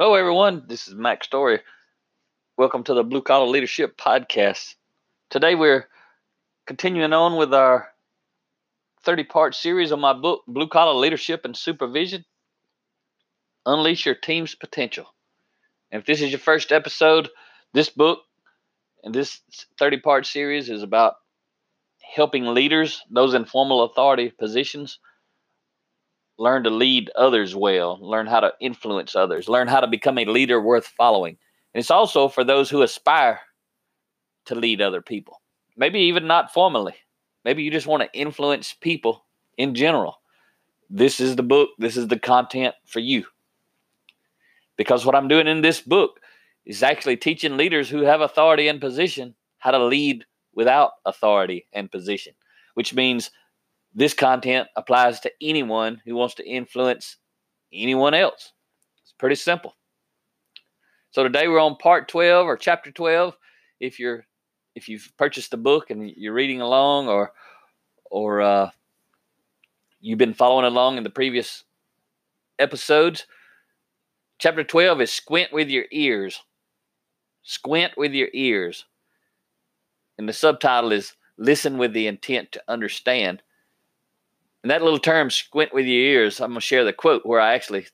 Hello, everyone. This is Mack Story. Welcome to the Blue Collar Leadership Podcast. Today, we're continuing on with our 30 part series on my book, Blue Collar Leadership and Supervision Unleash Your Team's Potential. And if this is your first episode, this book and this 30 part series is about helping leaders, those in formal authority positions, learn to lead others well, learn how to influence others, learn how to become a leader worth following. And it's also for those who aspire to lead other people, maybe even not formally. Maybe you just want to influence people in general. This is the book, this is the content for you. Because what I'm doing in this book is actually teaching leaders who have authority and position how to lead without authority and position, which means this content applies to anyone who wants to influence anyone else. It's pretty simple. So today we're on part 12 or chapter 12. If you're if you've purchased the book and you're reading along or or uh, you've been following along in the previous episodes, chapter 12 is squint with your ears. Squint with your ears. And the subtitle is listen with the intent to understand. And that little term, squint with your ears, I'm going to share the quote where I actually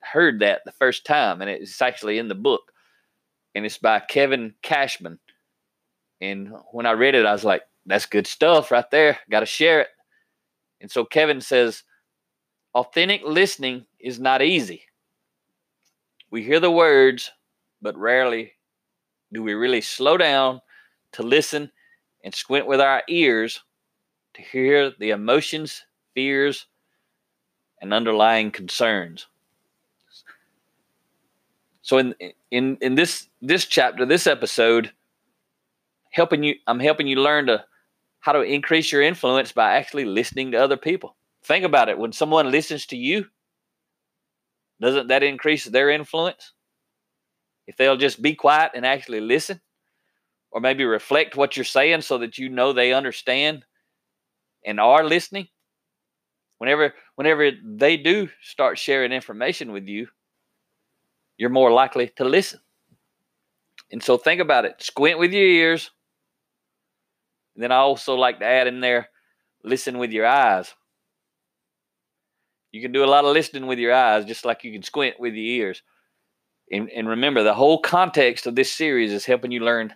heard that the first time, and it's actually in the book. And it's by Kevin Cashman. And when I read it, I was like, that's good stuff right there. Got to share it. And so Kevin says, authentic listening is not easy. We hear the words, but rarely do we really slow down to listen and squint with our ears to hear the emotions, fears, and underlying concerns. So in in in this this chapter, this episode, helping you I'm helping you learn to how to increase your influence by actually listening to other people. Think about it. When someone listens to you, doesn't that increase their influence? If they'll just be quiet and actually listen, or maybe reflect what you're saying so that you know they understand and are listening, whenever whenever they do start sharing information with you, you're more likely to listen. And so think about it. Squint with your ears. And then I also like to add in there, listen with your eyes. You can do a lot of listening with your eyes, just like you can squint with your ears. And, and remember, the whole context of this series is helping you learn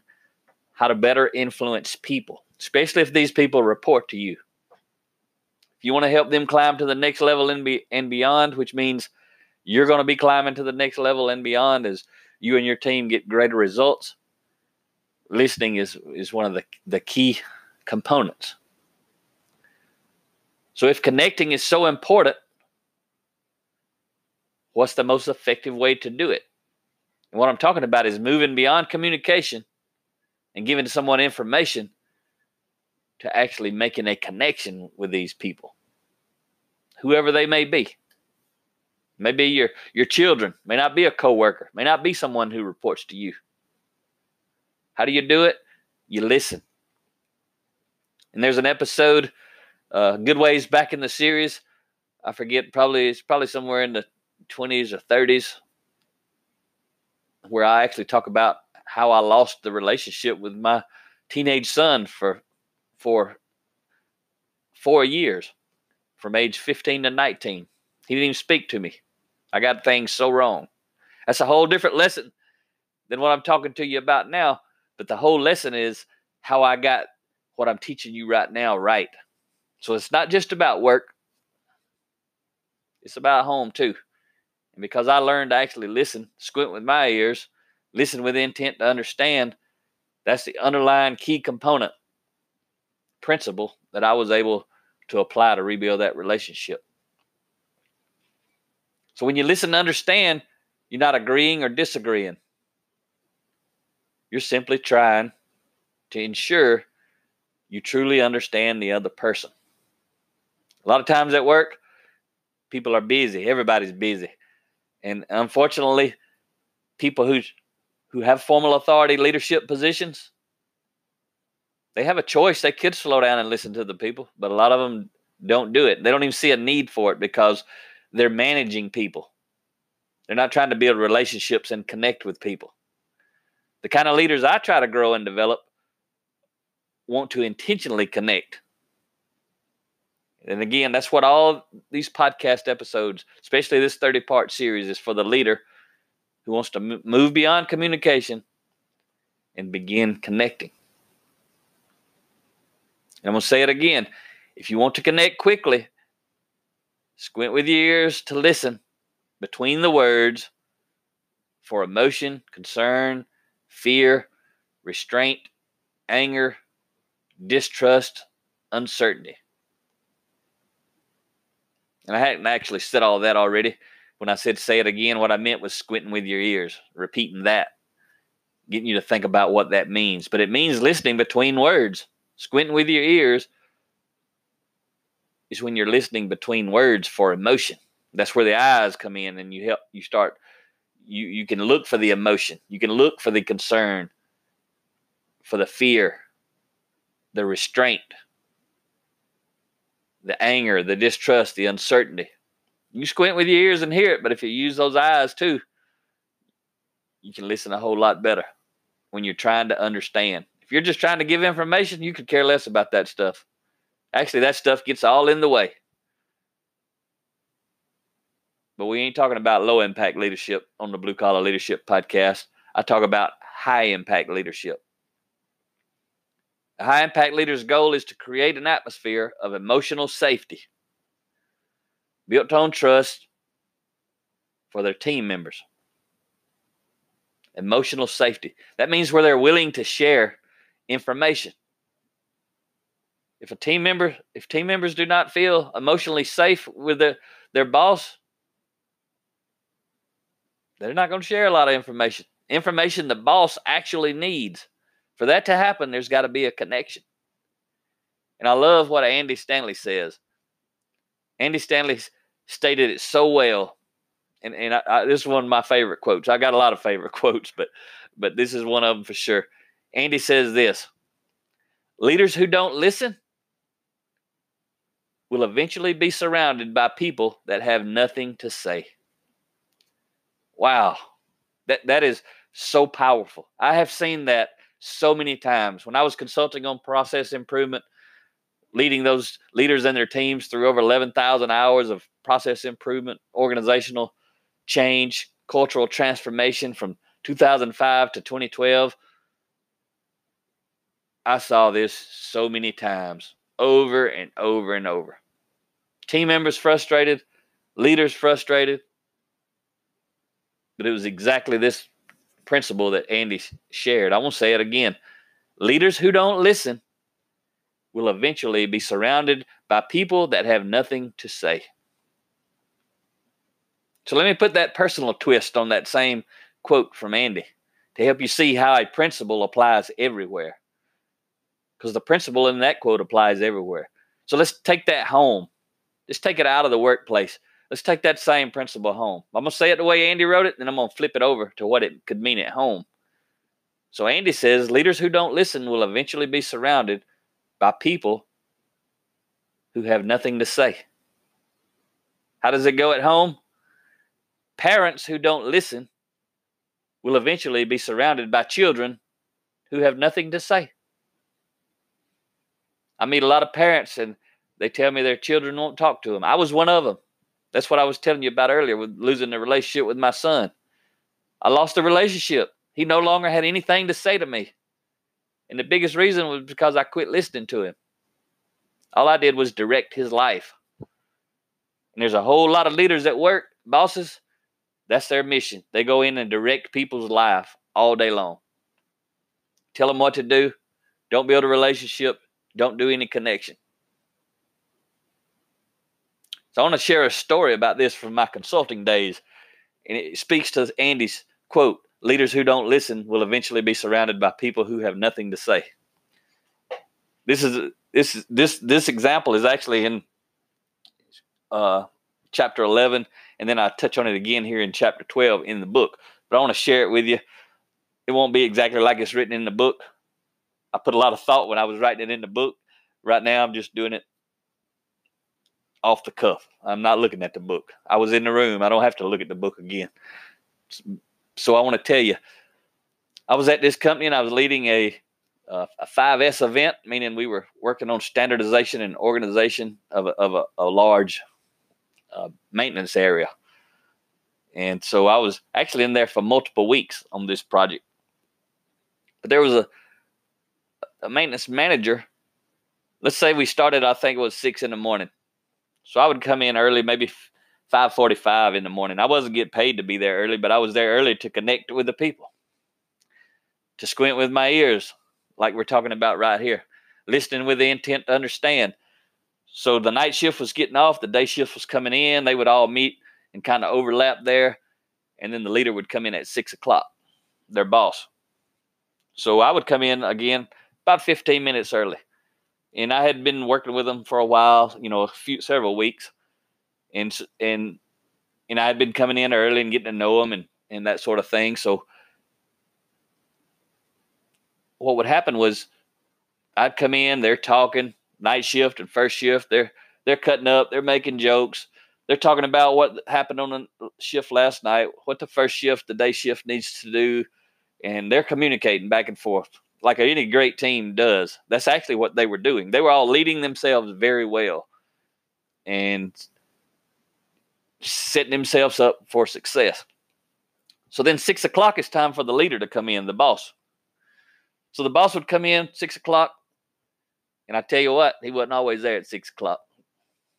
how to better influence people, especially if these people report to you. If you want to help them climb to the next level and, be, and beyond, which means you're going to be climbing to the next level and beyond as you and your team get greater results, listening is, is one of the, the key components. So, if connecting is so important, what's the most effective way to do it? And what I'm talking about is moving beyond communication and giving someone information to actually making a connection with these people, whoever they may be. Maybe your your children, may not be a coworker, may not be someone who reports to you. How do you do it? You listen. And there's an episode, uh, good ways back in the series. I forget, probably it's probably somewhere in the 20s or 30s, where I actually talk about how I lost the relationship with my teenage son for for four years from age 15 to 19. He didn't even speak to me. I got things so wrong. That's a whole different lesson than what I'm talking to you about now. But the whole lesson is how I got what I'm teaching you right now right. So it's not just about work, it's about home too. And because I learned to actually listen, squint with my ears, listen with intent to understand, that's the underlying key component principle that I was able to apply to rebuild that relationship. So when you listen to understand, You're not agreeing or disagreeing. You're simply trying to ensure you truly understand the other person. A lot of times at work, people are busy. Everybody's busy. And unfortunately, people who who have formal authority leadership positions, they have a choice. They could slow down and listen to the people, but a lot of them don't do it. They don't even see a need for it because they're managing people. They're not trying to build relationships and connect with people. The kind of leaders I try to grow and develop want to intentionally connect. And again, that's what all these podcast episodes, especially this 30 part series, is for the leader who wants to move beyond communication and begin connecting. And I'm going to say it again. If you want to connect quickly, squint with your ears to listen between the words for emotion, concern, fear, restraint, anger, distrust, uncertainty. And I hadn't actually said all that already. When I said say it again, what I meant was squinting with your ears, repeating that, getting you to think about what that means. But it means listening between words. Squinting with your ears is when you're listening between words for emotion. That's where the eyes come in and you help you start you you can look for the emotion. You can look for the concern, for the fear, the restraint, the anger, the distrust, the uncertainty. You squint with your ears and hear it, but if you use those eyes too, you can listen a whole lot better when you're trying to understand. If you're just trying to give information, you could care less about that stuff. Actually, that stuff gets all in the way. But we ain't talking about low impact leadership on the Blue Collar Leadership podcast. I talk about high impact leadership. A high impact leader's goal is to create an atmosphere of emotional safety built on trust for their team members. Emotional safety. That means where they're willing to share information. If a team member, if team members do not feel emotionally safe with the, their boss, they're not going to share a lot of information. Information the boss actually needs. For that to happen, there's got to be a connection. And I love what Andy Stanley says. Andy Stanley stated it so well. And, and I, I, this is one of my favorite quotes. I got a lot of favorite quotes, but but this is one of them for sure. Andy says this Leaders who don't listen will eventually be surrounded by people that have nothing to say. Wow. That that is so powerful. I have seen that so many times. When I was consulting on process improvement, leading those leaders and their teams through over 11,000 hours of process improvement, organizational change, cultural transformation from 2005 to 2012. I saw this so many times, over and over and over. Team members frustrated, leaders frustrated. But it was exactly this principle that Andy shared. I won't say it again. Leaders who don't listen will eventually be surrounded by people that have nothing to say. So let me put that personal twist on that same quote from Andy to help you see how a principle applies everywhere. Because the principle in that quote applies everywhere. So let's take that home. Let's take it out of the workplace. Let's take that same principle home. I'm going to say it the way Andy wrote it, then I'm going to flip it over to what it could mean at home. So Andy says leaders who don't listen will eventually be surrounded by people who have nothing to say. How does it go at home? Parents who don't listen will eventually be surrounded by children who have nothing to say. I meet a lot of parents and they tell me their children won't talk to them. I was one of them. That's what I was telling you about earlier with losing the relationship with my son. I lost the relationship. He no longer had anything to say to me. And the biggest reason was because I quit listening to him. All I did was direct his life. And there's a whole lot of leaders at work, bosses, that's their mission. They go in and direct people's life all day long. Tell them what to do. Don't build a relationship. Don't do any connection. So I want to share a story about this from my consulting days. And it speaks to Andy's quote leaders who don't listen will eventually be surrounded by people who have nothing to say. This is this this this example is actually in uh, chapter 11 and then I touch on it again here in chapter 12 in the book. But I want to share it with you. It won't be exactly like it's written in the book. I put a lot of thought when I was writing it in the book. Right now, I'm just doing it off the cuff. I'm not looking at the book. I was in the room. I don't have to look at the book again. So I want to tell you, I was at this company and I was leading a a 5S event, meaning we were working on standardization and organization of a, of a, a large uh, maintenance area. And so I was actually in there for multiple weeks on this project. But there was a, a maintenance manager. Let's say we started, I think it was six in the morning. So I would come in early, maybe 5:45 in the morning. I wasn't getting paid to be there early, but I was there early to connect with the people, to squint with my ears, like we're talking about right here, listening with the intent to understand. So the night shift was getting off, the day shift was coming in. They would all meet and kind of overlap there, and then the leader would come in at six o'clock, their boss. So I would come in again about 15 minutes early, and I had been working with them for a while, you know, a few several weeks, and and and I had been coming in early and getting to know them and and that sort of thing. So what would happen was I'd come in, they're talking night shift and first shift. They're they're cutting up, they're making jokes, they're talking about what happened on the shift last night, what the first shift, the day shift needs to do, and they're communicating back and forth like any great team does. That's actually what they were doing. They were all leading themselves very well and setting themselves up for success. So then six o'clock is time for the leader to come in, the boss. So the boss would come in six o'clock, and I tell you what, he wasn't always there at six o'clock,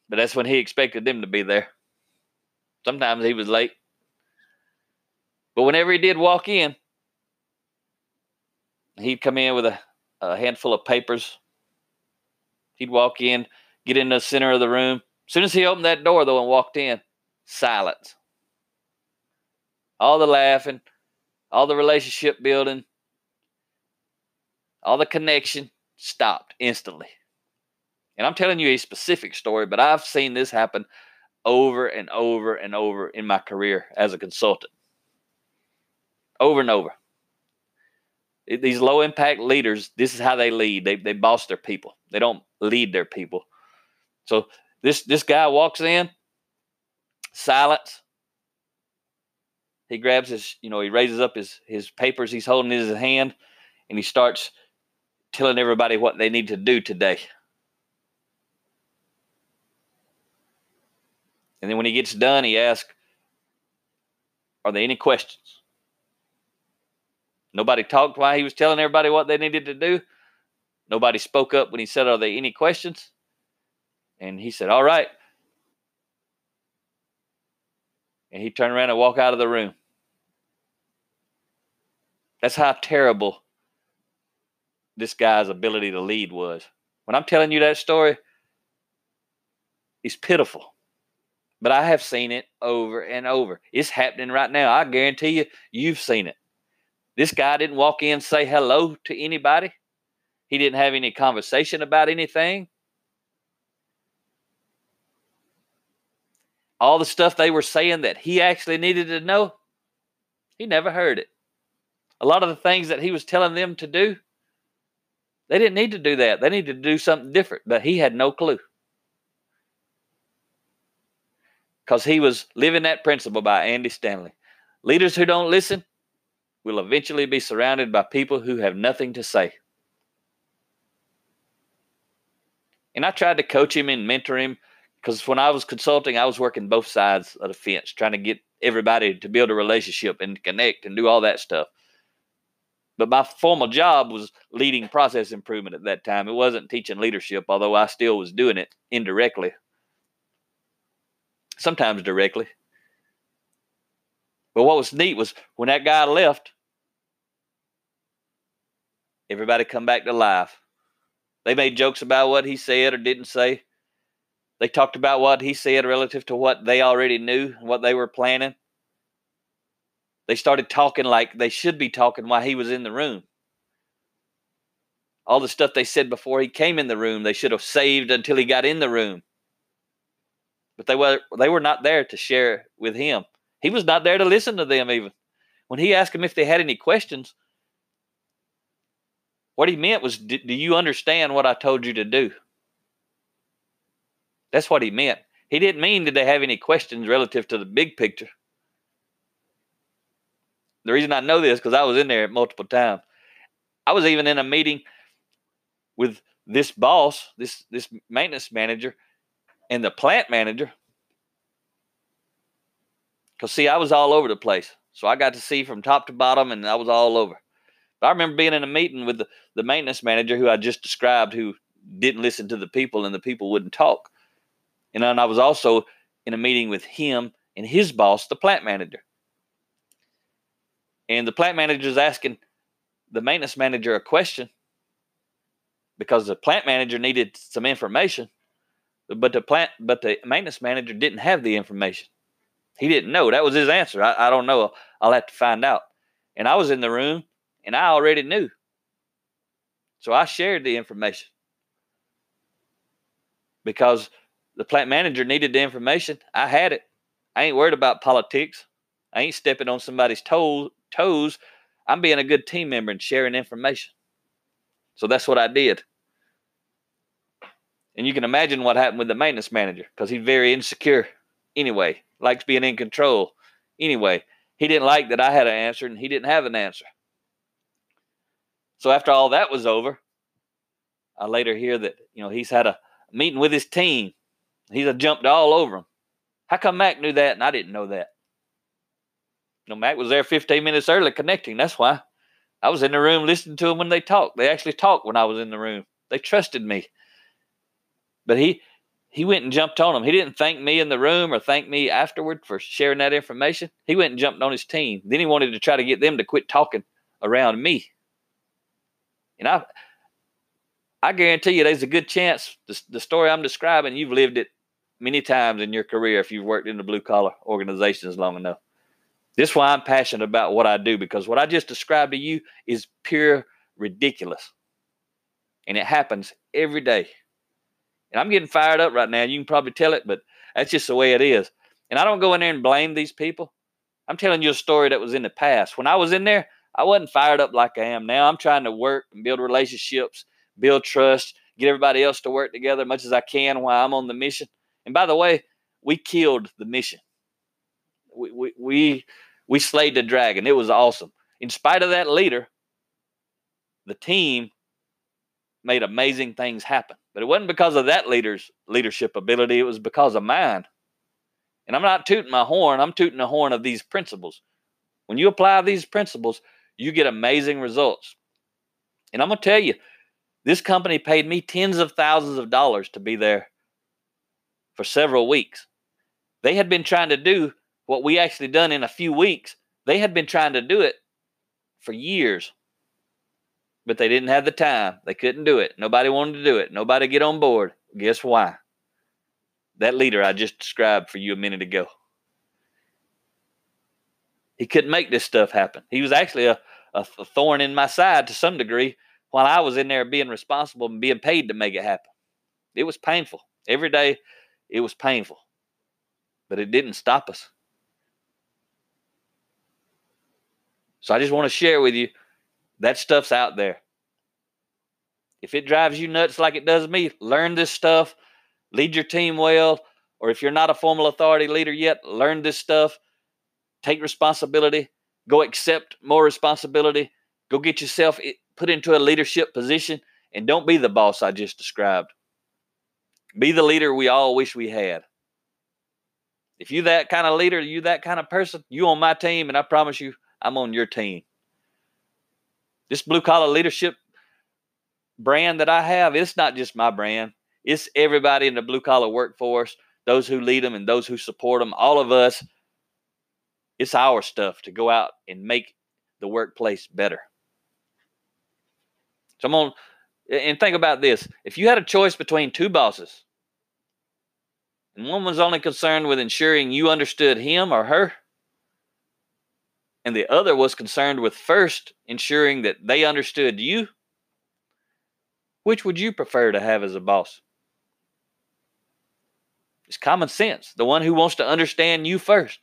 but that's when he expected them to be there. Sometimes he was late, but whenever he did walk in, he'd come in with a, a handful of papers. He'd walk in, get in the center of the room. As soon as he opened that door, though, and walked in, silence. All the laughing, all the relationship building, all the connection stopped instantly. And I'm telling you a specific story, but I've seen this happen over and over and over in my career as a consultant. Over and over. These low impact leaders, this is how they lead. They, they boss their people, they don't lead their people. So this, this guy walks in, silence. He grabs his, you know, he raises up his, his papers he's holding in his hand and he starts telling everybody what they need to do today. And then when he gets done, he asks, Are there any questions? Nobody talked while he was telling everybody what they needed to do. Nobody spoke up when he said, Are there any questions? And he said, All right. And he turned around and walked out of the room. That's how terrible this guy's ability to lead was. When I'm telling you that story, it's pitiful. But I have seen it over and over. It's happening right now. I guarantee you, you've seen it. This guy didn't walk in say hello to anybody. He didn't have any conversation about anything. All the stuff they were saying that he actually needed to know, he never heard it. A lot of the things that he was telling them to do, they didn't need to do that. They needed to do something different, but he had no clue. Because he was living that principle by Andy Stanley. Leaders who don't listen will eventually be surrounded by people who have nothing to say. And I tried to coach him and mentor him because when I was consulting, I was working both sides of the fence, trying to get everybody to build a relationship and connect and do all that stuff. But my formal job was leading process improvement at that time. It wasn't teaching leadership, although I still was doing it indirectly, sometimes directly. But what was neat was when that guy left, everybody come back to life. They made jokes about what he said or didn't say. They talked about what he said relative to what they already knew, and what they were planning. they started talking like they should be talking while he was in the room. All the stuff they said before he came in the room, they should have saved until he got in the room. But they were they were not there to share with him. He was not there to listen to them even. When he asked them if they had any questions, what he meant was, Do you understand what I told you to do? That's what he meant. He didn't mean did they have any questions relative to the big picture. The reason I know this because I was in there multiple times. I was even in a meeting with this boss, this this maintenance manager, and the plant manager. Cause see, I was all over the place, so I got to see from top to bottom, and I was all over. But I remember being in a meeting with the, the maintenance manager who I just described, who didn't listen to the people, and the people wouldn't talk. And then I was also in a meeting with him and his boss, the plant manager. And the plant manager is asking the maintenance manager a question because the plant manager needed some information, but the plant but the maintenance manager didn't have the information. He didn't know. That was his answer. I, I don't know. I'll have to find out. And I was in the room and I already knew. So I shared the information because the plant manager needed the information. I had it. I ain't worried about politics. I ain't stepping on somebody's toe, toes. I'm being a good team member and sharing information. So that's what I did. And you can imagine what happened with the maintenance manager because he's very insecure anyway, likes being in control anyway. He didn't like that I had an answer and he didn't have an answer. So after all that was over, I later hear that, you know, he's had a meeting with his team He's jumped all over him. How come Mack knew that and I didn't know that? You know, Mack was there 15 minutes early connecting. That's why. I was in the room listening to him when they talked. They actually talked when I was in the room. They trusted me. But he he went and jumped on him. He didn't thank me in the room or thank me afterward for sharing that information. He went and jumped on his team. Then he wanted to try to get them to quit talking around me. And I I guarantee you there's a good chance the, the story I'm describing, you've lived it many times in your career if you've worked in the blue collar organizations long enough. This is why I'm passionate about what I do because what I just described to you is pure ridiculous. And it happens every day. And I'm getting fired up right now. You can probably tell it, but that's just the way it is. And I don't go in there and blame these people. I'm telling you a story that was in the past. When I was in there, I wasn't fired up like I am now. I'm trying to work and build relationships, build trust, get everybody else to work together as much as I can while I'm on the mission. And by the way, we killed the mission. We we we, we slayed the dragon. It was awesome. In spite of that leader, the team made amazing things happen. But it wasn't because of that leader's leadership ability, it was because of mine. And I'm not tooting my horn, I'm tooting the horn of these principles. When you apply these principles, you get amazing results. And I'm going to tell you, this company paid me tens of thousands of dollars to be there for several weeks. They had been trying to do what we actually done in a few weeks. They had been trying to do it for years, but they didn't have the time. They couldn't do it. Nobody wanted to do it. Nobody get on board. Guess why? That leader I just described for you a minute ago. He couldn't make this stuff happen. He was actually a, a thorn in my side to some degree while I was in there being responsible and being paid to make it happen. It was painful. Every day it was painful, but it didn't stop us. So I just want to share with you that stuff's out there. If it drives you nuts like it does me, learn this stuff, lead your team well, or if you're not a formal authority leader yet, learn this stuff, take responsibility, go accept more responsibility, go get yourself put into a leadership position, and don't be the boss I just described. Be the leader we all wish we had. If you that kind of leader, you that kind of person, you on my team, and I promise you, I'm on your team. This blue collar leadership brand that I have, it's not just my brand. It's everybody in the blue collar workforce, those who lead them and those who support them, all of us. It's our stuff to go out and make the workplace better. So I'm on and think about this if you had a choice between two bosses, and one was only concerned with ensuring you understood him or her, and the other was concerned with first ensuring that they understood you, which would you prefer to have as a boss? It's common sense. The one who wants to understand you first.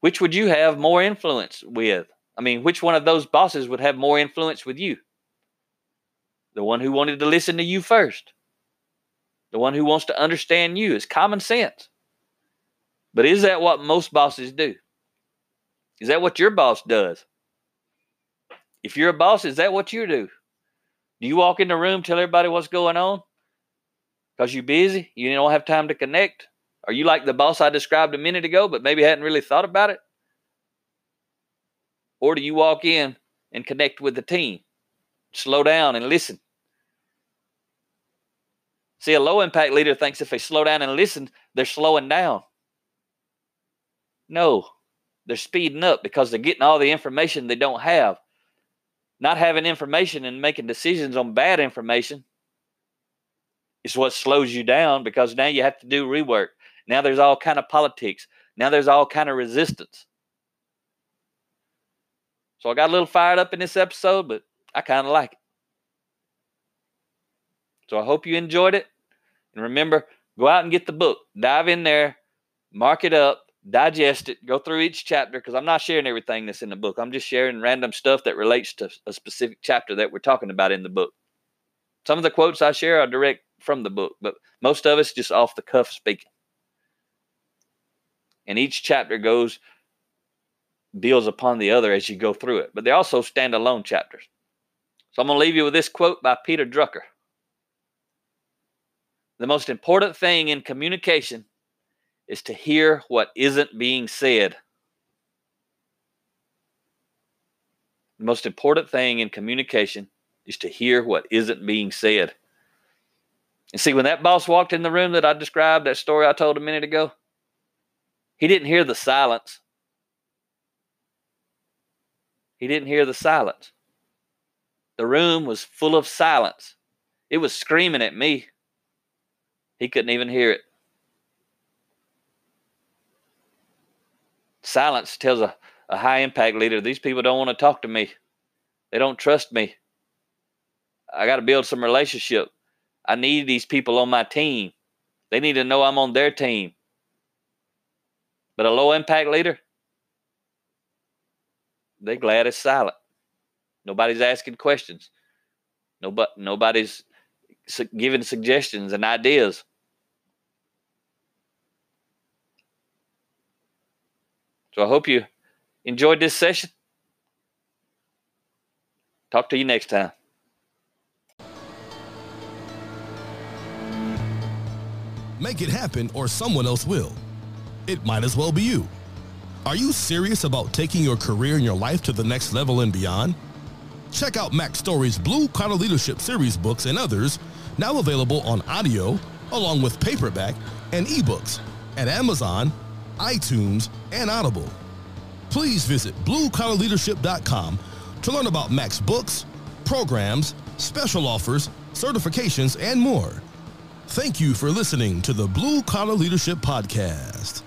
Which would you have more influence with? I mean, which one of those bosses would have more influence with you? The one who wanted to listen to you first. The one who wants to understand you. It's common sense. But is that what most bosses do? Is that what your boss does? If you're a boss, is that what you do? Do you walk in the room, tell everybody what's going on? because you're busy, you don't have time to connect? Are you like the boss I described a minute ago, but maybe hadn't really thought about it? Or do you walk in and connect with the team? Slow down and listen. See, a low impact leader thinks if they slow down and listen, they're slowing down. No, they're speeding up because they're getting all the information they don't have. Not having information and making decisions on bad information is what slows you down because now you have to do rework. Now there's all kind of politics. Now there's all kind of resistance. So I got a little fired up in this episode, but I kind of like it. So I hope you enjoyed it. And remember, go out and get the book. Dive in there, mark it up, digest it, go through each chapter because I'm not sharing everything that's in the book. I'm just sharing random stuff that relates to a specific chapter that we're talking about in the book. Some of the quotes I share are direct from the book, but most of it's just off the cuff speaking. And each chapter goes builds upon the other as you go through it, but they're also stand alone chapters. So I'm going to leave you with this quote by Peter Drucker. The most important thing in communication is to hear what isn't being said. The most important thing in communication is to hear what isn't being said. And see, when that boss walked in the room that I described, that story I told a minute ago, he didn't hear the silence. He didn't hear the silence. The room was full of silence. It was screaming at me. He couldn't even hear it. Silence tells a, a high impact leader these people don't want to talk to me. They don't trust me. I got to build some relationship. I need these people on my team. They need to know I'm on their team. But a low impact leader, they're glad it's silent. Nobody's asking questions. Nobody, nobody's giving suggestions and ideas. So I hope you enjoyed this session. Talk to you next time. Make it happen or someone else will. It might as well be you. Are you serious about taking your career and your life to the next level and beyond? Check out Max Story's Blue Collar Leadership series books and others now available on audio along with paperback and ebooks at Amazon, iTunes, and Audible. Please visit bluecollarleadership.com to learn about Mack's books, programs, special offers, certifications, and more. Thank you for listening to the Blue Collar Leadership Podcast.